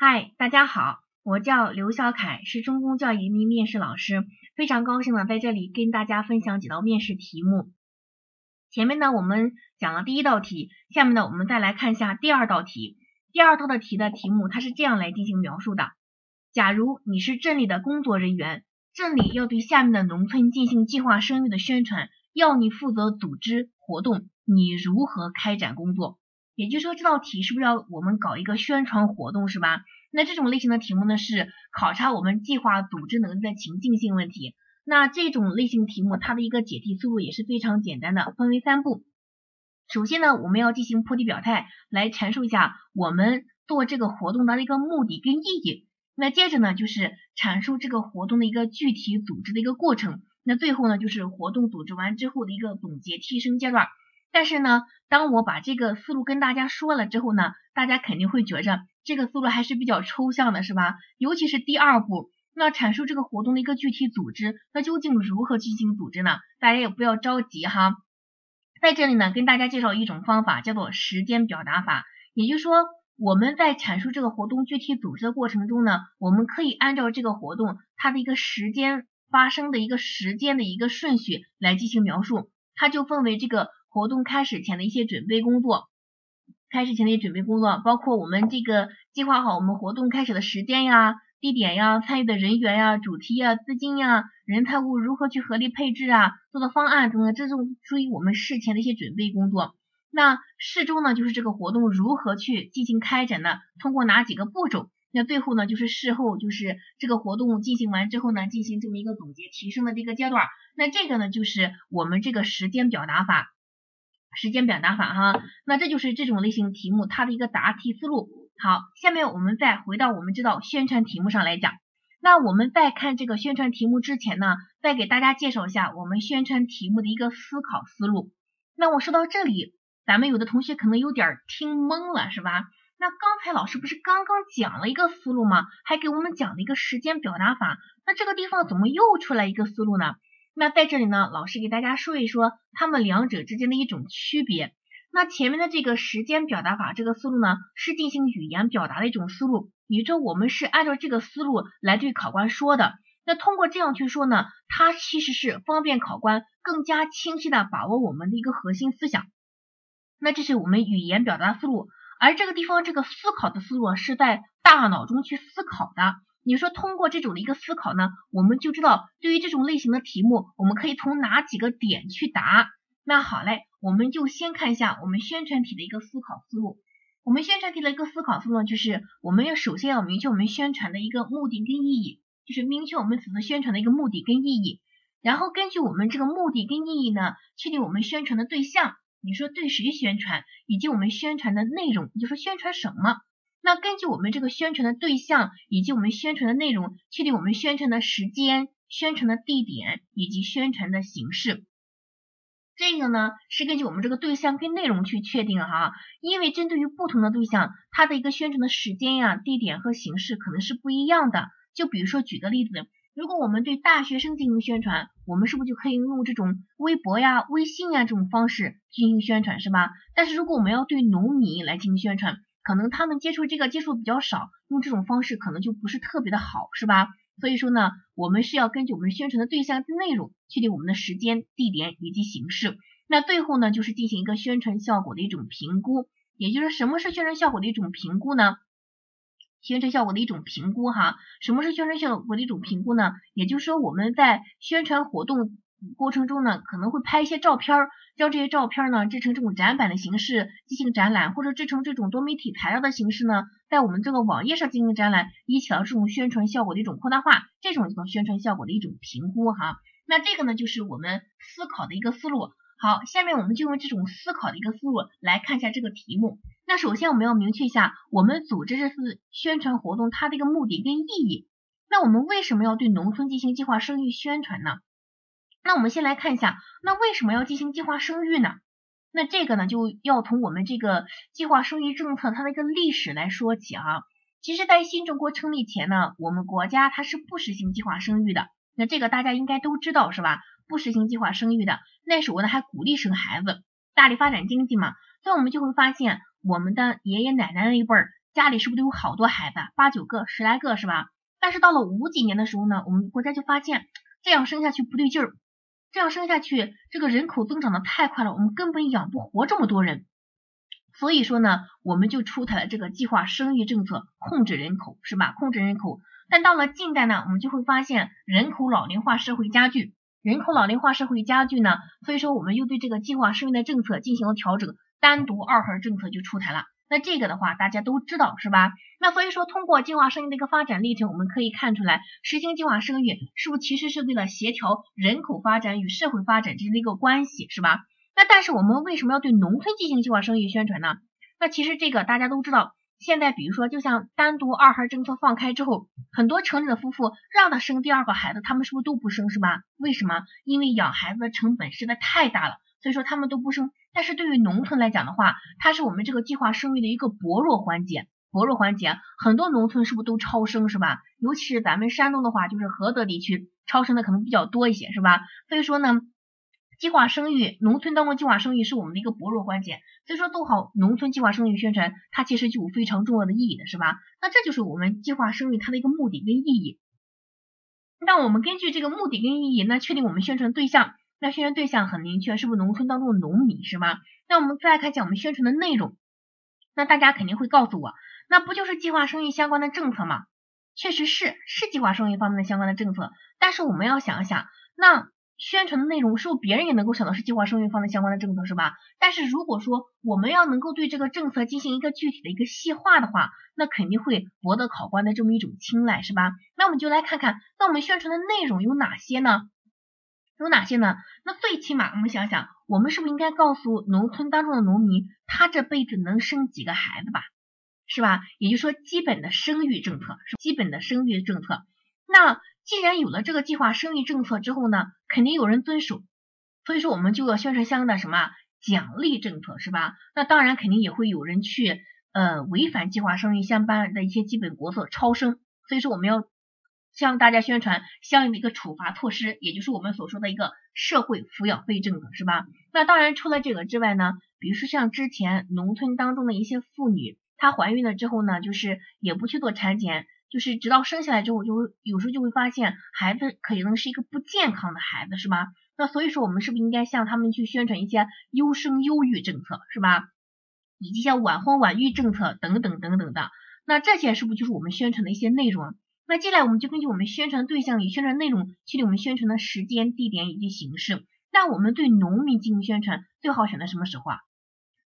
嗨，大家好，我叫刘小凯，是中公教移民面试老师，非常高兴呢在这里跟大家分享几道面试题目。前面呢我们讲了第一道题，下面呢我们再来看一下第二道题。第二道的题的题目它是这样来进行描述的：假如你是镇里的工作人员，镇里要对下面的农村进行计划生育的宣传，要你负责组织活动，你如何开展工作？也就是说，这道题是不是要我们搞一个宣传活动，是吧？那这种类型的题目呢，是考察我们计划组织能力的情境性问题。那这种类型题目，它的一个解题思路也是非常简单的，分为三步。首先呢，我们要进行破题表态，来阐述一下我们做这个活动的一个目的跟意义。那接着呢，就是阐述这个活动的一个具体组织的一个过程。那最后呢，就是活动组织完之后的一个总结提升阶段。但是呢，当我把这个思路跟大家说了之后呢，大家肯定会觉着这个思路还是比较抽象的，是吧？尤其是第二步，那阐述这个活动的一个具体组织，那究竟如何进行组织呢？大家也不要着急哈，在这里呢，跟大家介绍一种方法，叫做时间表达法。也就是说，我们在阐述这个活动具体组织的过程中呢，我们可以按照这个活动它的一个时间发生的一个时间的一个顺序来进行描述，它就分为这个。活动开始前的一些准备工作，开始前的一些准备工作，包括我们这个计划好我们活动开始的时间呀、地点呀、参与的人员呀、主题呀、资金呀、人财物如何去合理配置啊、做的方案等等，这种属于我们事前的一些准备工作。那事中呢，就是这个活动如何去进行开展呢？通过哪几个步骤？那最后呢，就是事后，就是这个活动进行完之后呢，进行这么一个总结提升的这个阶段。那这个呢，就是我们这个时间表达法。时间表达法哈，那这就是这种类型题目它的一个答题思路。好，下面我们再回到我们这道宣传题目上来讲。那我们在看这个宣传题目之前呢，再给大家介绍一下我们宣传题目的一个思考思路。那我说到这里，咱们有的同学可能有点听懵了，是吧？那刚才老师不是刚刚讲了一个思路吗？还给我们讲了一个时间表达法，那这个地方怎么又出来一个思路呢？那在这里呢，老师给大家说一说他们两者之间的一种区别。那前面的这个时间表达法这个思路呢，是进行语言表达的一种思路，也就我们是按照这个思路来对考官说的。那通过这样去说呢，它其实是方便考官更加清晰的把握我们的一个核心思想。那这是我们语言表达思路，而这个地方这个思考的思路是在大脑中去思考的。你说通过这种的一个思考呢，我们就知道对于这种类型的题目，我们可以从哪几个点去答。那好嘞，我们就先看一下我们宣传题的一个思考思路。我们宣传题的一个思考思路就是，我们要首先要明确我们宣传的一个目的跟意义，就是明确我们此次宣传的一个目的跟意义。然后根据我们这个目的跟意义呢，确定我们宣传的对象，你说对谁宣传，以及我们宣传的内容，就说宣传什么。那根据我们这个宣传的对象以及我们宣传的内容，确定我们宣传的时间、宣传的地点以及宣传的形式。这个呢是根据我们这个对象跟内容去确定哈，因为针对于不同的对象，它的一个宣传的时间呀、地点和形式可能是不一样的。就比如说举个例子，如果我们对大学生进行宣传，我们是不是就可以用这种微博呀、微信呀这种方式进行宣传，是吧？但是如果我们要对农民来进行宣传，可能他们接触这个接触比较少，用这种方式可能就不是特别的好，是吧？所以说呢，我们是要根据我们宣传的对象内容，确定我们的时间、地点以及形式。那最后呢，就是进行一个宣传效果的一种评估。也就是什么是宣传效果的一种评估呢？宣传效果的一种评估哈，什么是宣传效果的一种评估呢？也就是说我们在宣传活动。过程中呢，可能会拍一些照片，将这些照片呢制成这种展板的形式进行展览，或者制成这种多媒体材料的形式呢，在我们这个网页上进行展览，以起到这种宣传效果的一种扩大化，这种叫宣传效果的一种评估哈。那这个呢，就是我们思考的一个思路。好，下面我们就用这种思考的一个思路来看一下这个题目。那首先我们要明确一下，我们组织这次宣传活动它的一个目的跟意义。那我们为什么要对农村进行计划生育宣传呢？那我们先来看一下，那为什么要进行计划生育呢？那这个呢，就要从我们这个计划生育政策它的一个历史来说起哈。其实，在新中国成立前呢，我们国家它是不实行计划生育的。那这个大家应该都知道是吧？不实行计划生育的，那时候呢还鼓励生孩子，大力发展经济嘛。所以我们就会发现，我们的爷爷奶奶那一辈儿。家里是不是都有好多孩子，八九个、十来个是吧？但是到了五几年的时候呢，我们国家就发现这样生下去不对劲儿，这样生下去这个人口增长的太快了，我们根本养不活这么多人。所以说呢，我们就出台了这个计划生育政策，控制人口是吧？控制人口。但到了近代呢，我们就会发现人口老龄化社会加剧，人口老龄化社会加剧呢，所以说我们又对这个计划生育的政策进行了调整，单独二孩政策就出台了。那这个的话大家都知道是吧？那所以说通过计划生育的一个发展历程，我们可以看出来，实行计划生育是不是其实是为了协调人口发展与社会发展之间的一个关系是吧？那但是我们为什么要对农村进行计划生育宣传呢？那其实这个大家都知道，现在比如说就像单独二孩政策放开之后，很多城里的夫妇让他生第二个孩子，他们是不是都不生是吧？为什么？因为养孩子的成本实在太大了，所以说他们都不生。但是对于农村来讲的话，它是我们这个计划生育的一个薄弱环节，薄弱环节，很多农村是不是都超生是吧？尤其是咱们山东的话，就是菏泽地区超生的可能比较多一些是吧？所以说呢，计划生育，农村当中计划生育是我们的一个薄弱环节，所以说做好农村计划生育宣传，它其实就有非常重要的意义的是吧？那这就是我们计划生育它的一个目的跟意义。那我们根据这个目的跟意义，那确定我们宣传对象。那宣传对象很明确，是不是农村当中的农民是吧？那我们再来看一下我们宣传的内容。那大家肯定会告诉我，那不就是计划生育相关的政策吗？确实是，是计划生育方面的相关的政策。但是我们要想一想，那宣传的内容是不是别人也能够想到是计划生育方面相关的政策是吧？但是如果说我们要能够对这个政策进行一个具体的一个细化的话，那肯定会博得考官的这么一种青睐是吧？那我们就来看看，那我们宣传的内容有哪些呢？有哪些呢？那最起码我们想想，我们是不是应该告诉农村当中的农民，他这辈子能生几个孩子吧？是吧？也就是说，基本的生育政策基本的生育政策。那既然有了这个计划生育政策之后呢，肯定有人遵守，所以说我们就要宣传相应的什么奖励政策，是吧？那当然肯定也会有人去呃违反计划生育相关的一些基本国策，超生。所以说我们要。向大家宣传相应的一个处罚措施，也就是我们所说的一个社会抚养费政策，是吧？那当然除了这个之外呢，比如说像之前农村当中的一些妇女，她怀孕了之后呢，就是也不去做产检，就是直到生下来之后，就会有时候就会发现孩子可能是一个不健康的孩子，是吧？那所以说我们是不是应该向他们去宣传一些优生优育政策，是吧？以及像晚婚晚育政策等等等等的，那这些是不是就是我们宣传的一些内容？那接下来我们就根据我们宣传对象与宣传内容，确定我们宣传的时间、地点以及形式。那我们对农民进行宣传，最好选择什么时候啊？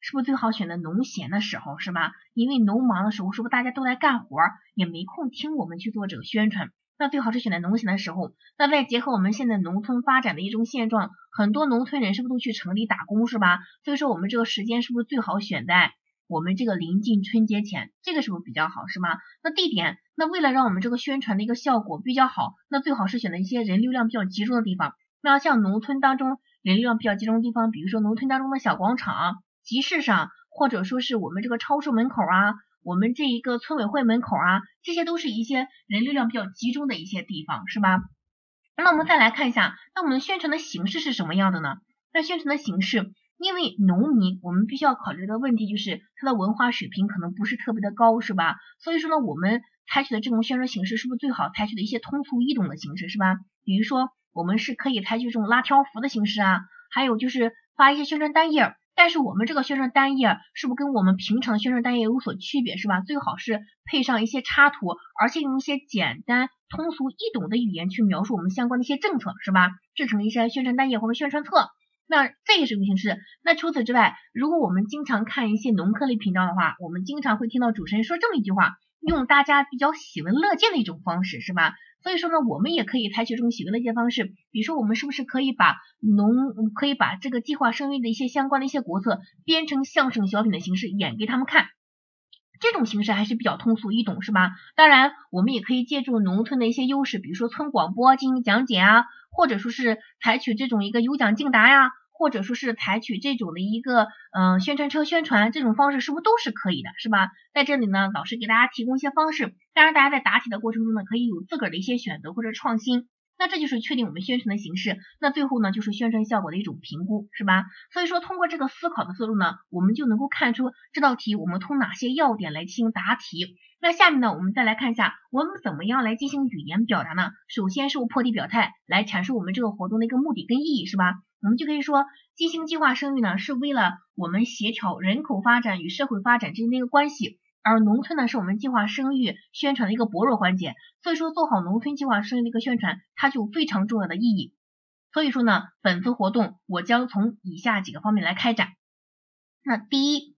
是不是最好选择农闲的时候，是吧？因为农忙的时候，是不是大家都在干活，也没空听我们去做这个宣传？那最好是选择农闲的时候。那再结合我们现在农村发展的一种现状，很多农村人是不是都去城里打工，是吧？所以说我们这个时间是不是最好选在？我们这个临近春节前，这个是不是比较好，是吗？那地点，那为了让我们这个宣传的一个效果比较好，那最好是选择一些人流量比较集中的地方。那像农村当中人流量比较集中的地方，比如说农村当中的小广场、集市上，或者说是我们这个超市门口啊，我们这一个村委会门口啊，这些都是一些人流量比较集中的一些地方，是吧？那我们再来看一下，那我们宣传的形式是什么样的呢？那宣传的形式。因为农民，我们必须要考虑的问题，就是他的文化水平可能不是特别的高，是吧？所以说呢，我们采取的这种宣传形式，是不是最好采取的一些通俗易懂的形式，是吧？比如说，我们是可以采取这种拉条幅的形式啊，还有就是发一些宣传单页，但是我们这个宣传单页是不是跟我们平常的宣传单页有所区别，是吧？最好是配上一些插图，而且用一些简单通俗易懂的语言去描述我们相关的一些政策，是吧？制成一些宣传单页或者宣传册。那这也是一种形式。那除此之外，如果我们经常看一些农科类频道的话，我们经常会听到主持人说这么一句话，用大家比较喜闻乐见的一种方式，是吧？所以说呢，我们也可以采取这种喜闻乐见方式。比如说，我们是不是可以把农，可以把这个计划生育的一些相关的一些国策编成相声小品的形式演给他们看？这种形式还是比较通俗易懂，是吧？当然，我们也可以借助农村的一些优势，比如说村广播进行讲解啊，或者说是采取这种一个有奖竞答呀。或者说是采取这种的一个嗯宣传车宣传这种方式，是不是都是可以的，是吧？在这里呢，老师给大家提供一些方式，当然大家在答题的过程中呢，可以有自个儿的一些选择或者创新。那这就是确定我们宣传的形式。那最后呢，就是宣传效果的一种评估，是吧？所以说通过这个思考的思路呢，我们就能够看出这道题我们从哪些要点来进行答题。那下面呢，我们再来看一下我们怎么样来进行语言表达呢？首先是我破题表态来阐述我们这个活动的一个目的跟意义，是吧？我们就可以说，进行计划生育呢，是为了我们协调人口发展与社会发展之间的一个关系。而农村呢，是我们计划生育宣传的一个薄弱环节，所以说做好农村计划生育的一个宣传，它就非常重要的意义。所以说呢，本次活动我将从以下几个方面来开展。那第一，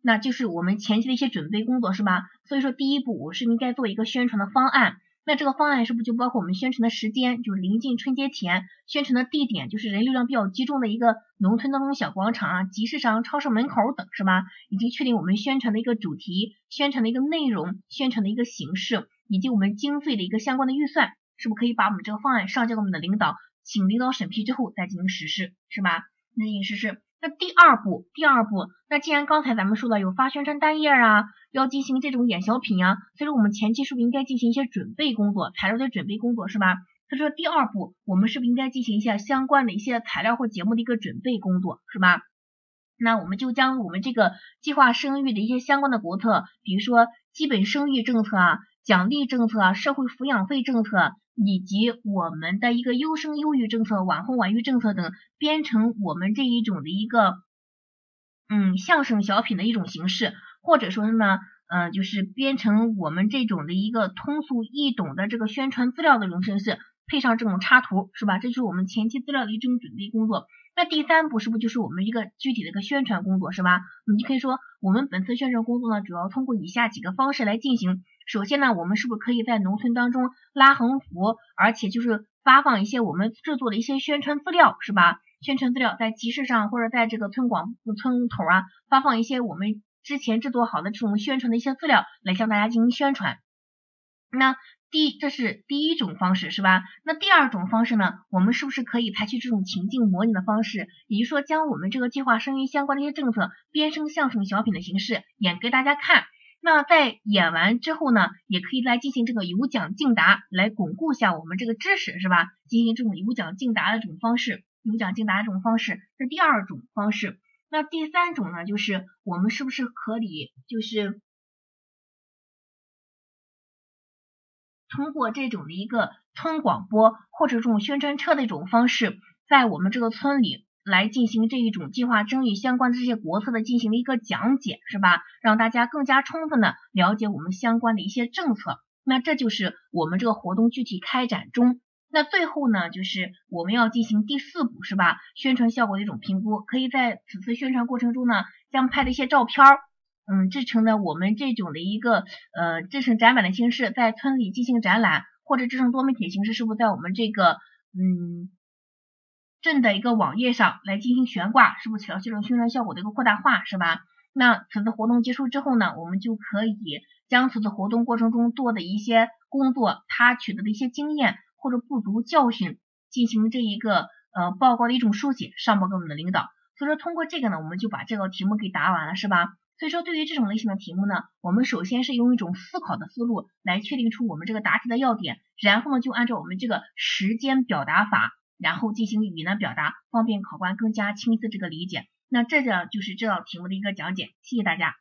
那就是我们前期的一些准备工作，是吧？所以说第一步，我是应该做一个宣传的方案。那这个方案是不是就包括我们宣传的时间，就是临近春节前；宣传的地点，就是人流量比较集中的一个农村当中小广场啊、集市上、超市门口等，是吧？以及确定我们宣传的一个主题、宣传的一个内容、宣传的一个形式，以及我们经费的一个相关的预算，是不是可以把我们这个方案上交给我们的领导，请领导审批之后再进行实施，是吧？进行实施。那第二步，第二步，那既然刚才咱们说了有发宣传单页啊，要进行这种演小品啊，所以说我们前期是不是应该进行一些准备工作，材料的准备工作是吧？所以说第二步，我们是不是应该进行一下相关的一些材料或节目的一个准备工作是吧？那我们就将我们这个计划生育的一些相关的国策，比如说基本生育政策啊、奖励政策啊、社会抚养费政策。以及我们的一个优生优育政策、晚婚晚育政策等，编成我们这一种的一个嗯相声小品的一种形式，或者说是呢，嗯，就是编成我们这种的一个通俗易懂的这个宣传资料的这种形式，配上这种插图，是吧？这就是我们前期资料的一种准备工作。那第三步是不是就是我们一个具体的一个宣传工作，是吧？你可以说，我们本次宣传工作呢，主要通过以下几个方式来进行。首先呢，我们是不是可以在农村当中拉横幅，而且就是发放一些我们制作的一些宣传资料，是吧？宣传资料在集市上或者在这个村广村头啊，发放一些我们之前制作好的这种宣传的一些资料，来向大家进行宣传。那第这是第一种方式，是吧？那第二种方式呢，我们是不是可以采取这种情境模拟的方式，也就是说，将我们这个计划生育相关的一些政策编成相声小品的形式演给大家看？那在演完之后呢，也可以来进行这个有奖竞答，来巩固一下我们这个知识，是吧？进行这种有奖竞答的这种方式，有奖竞答这种方式是第二种方式。那第三种呢，就是我们是不是可以，就是通过这种的一个村广播或者这种宣传车的一种方式，在我们这个村里。来进行这一种计划生育相关的这些国策的进行了一个讲解，是吧？让大家更加充分的了解我们相关的一些政策。那这就是我们这个活动具体开展中。那最后呢，就是我们要进行第四步，是吧？宣传效果的一种评估。可以在此次宣传过程中呢，将拍的一些照片儿，嗯，制成的我们这种的一个呃制成展板的形式，在村里进行展览，或者制成多媒体形式，是不是在我们这个嗯？镇的一个网页上来进行悬挂，是不是起到这种宣传效果的一个扩大化，是吧？那此次活动结束之后呢，我们就可以将此次活动过程中做的一些工作，他取得的一些经验或者不足教训，进行这一个呃报告的一种书写，上报给我们的领导。所以说通过这个呢，我们就把这个题目给答完了，是吧？所以说对于这种类型的题目呢，我们首先是用一种思考的思路来确定出我们这个答题的要点，然后呢就按照我们这个时间表达法。然后进行语言的表达，方便考官更加清晰这个理解。那这个就是这道题目的一个讲解，谢谢大家。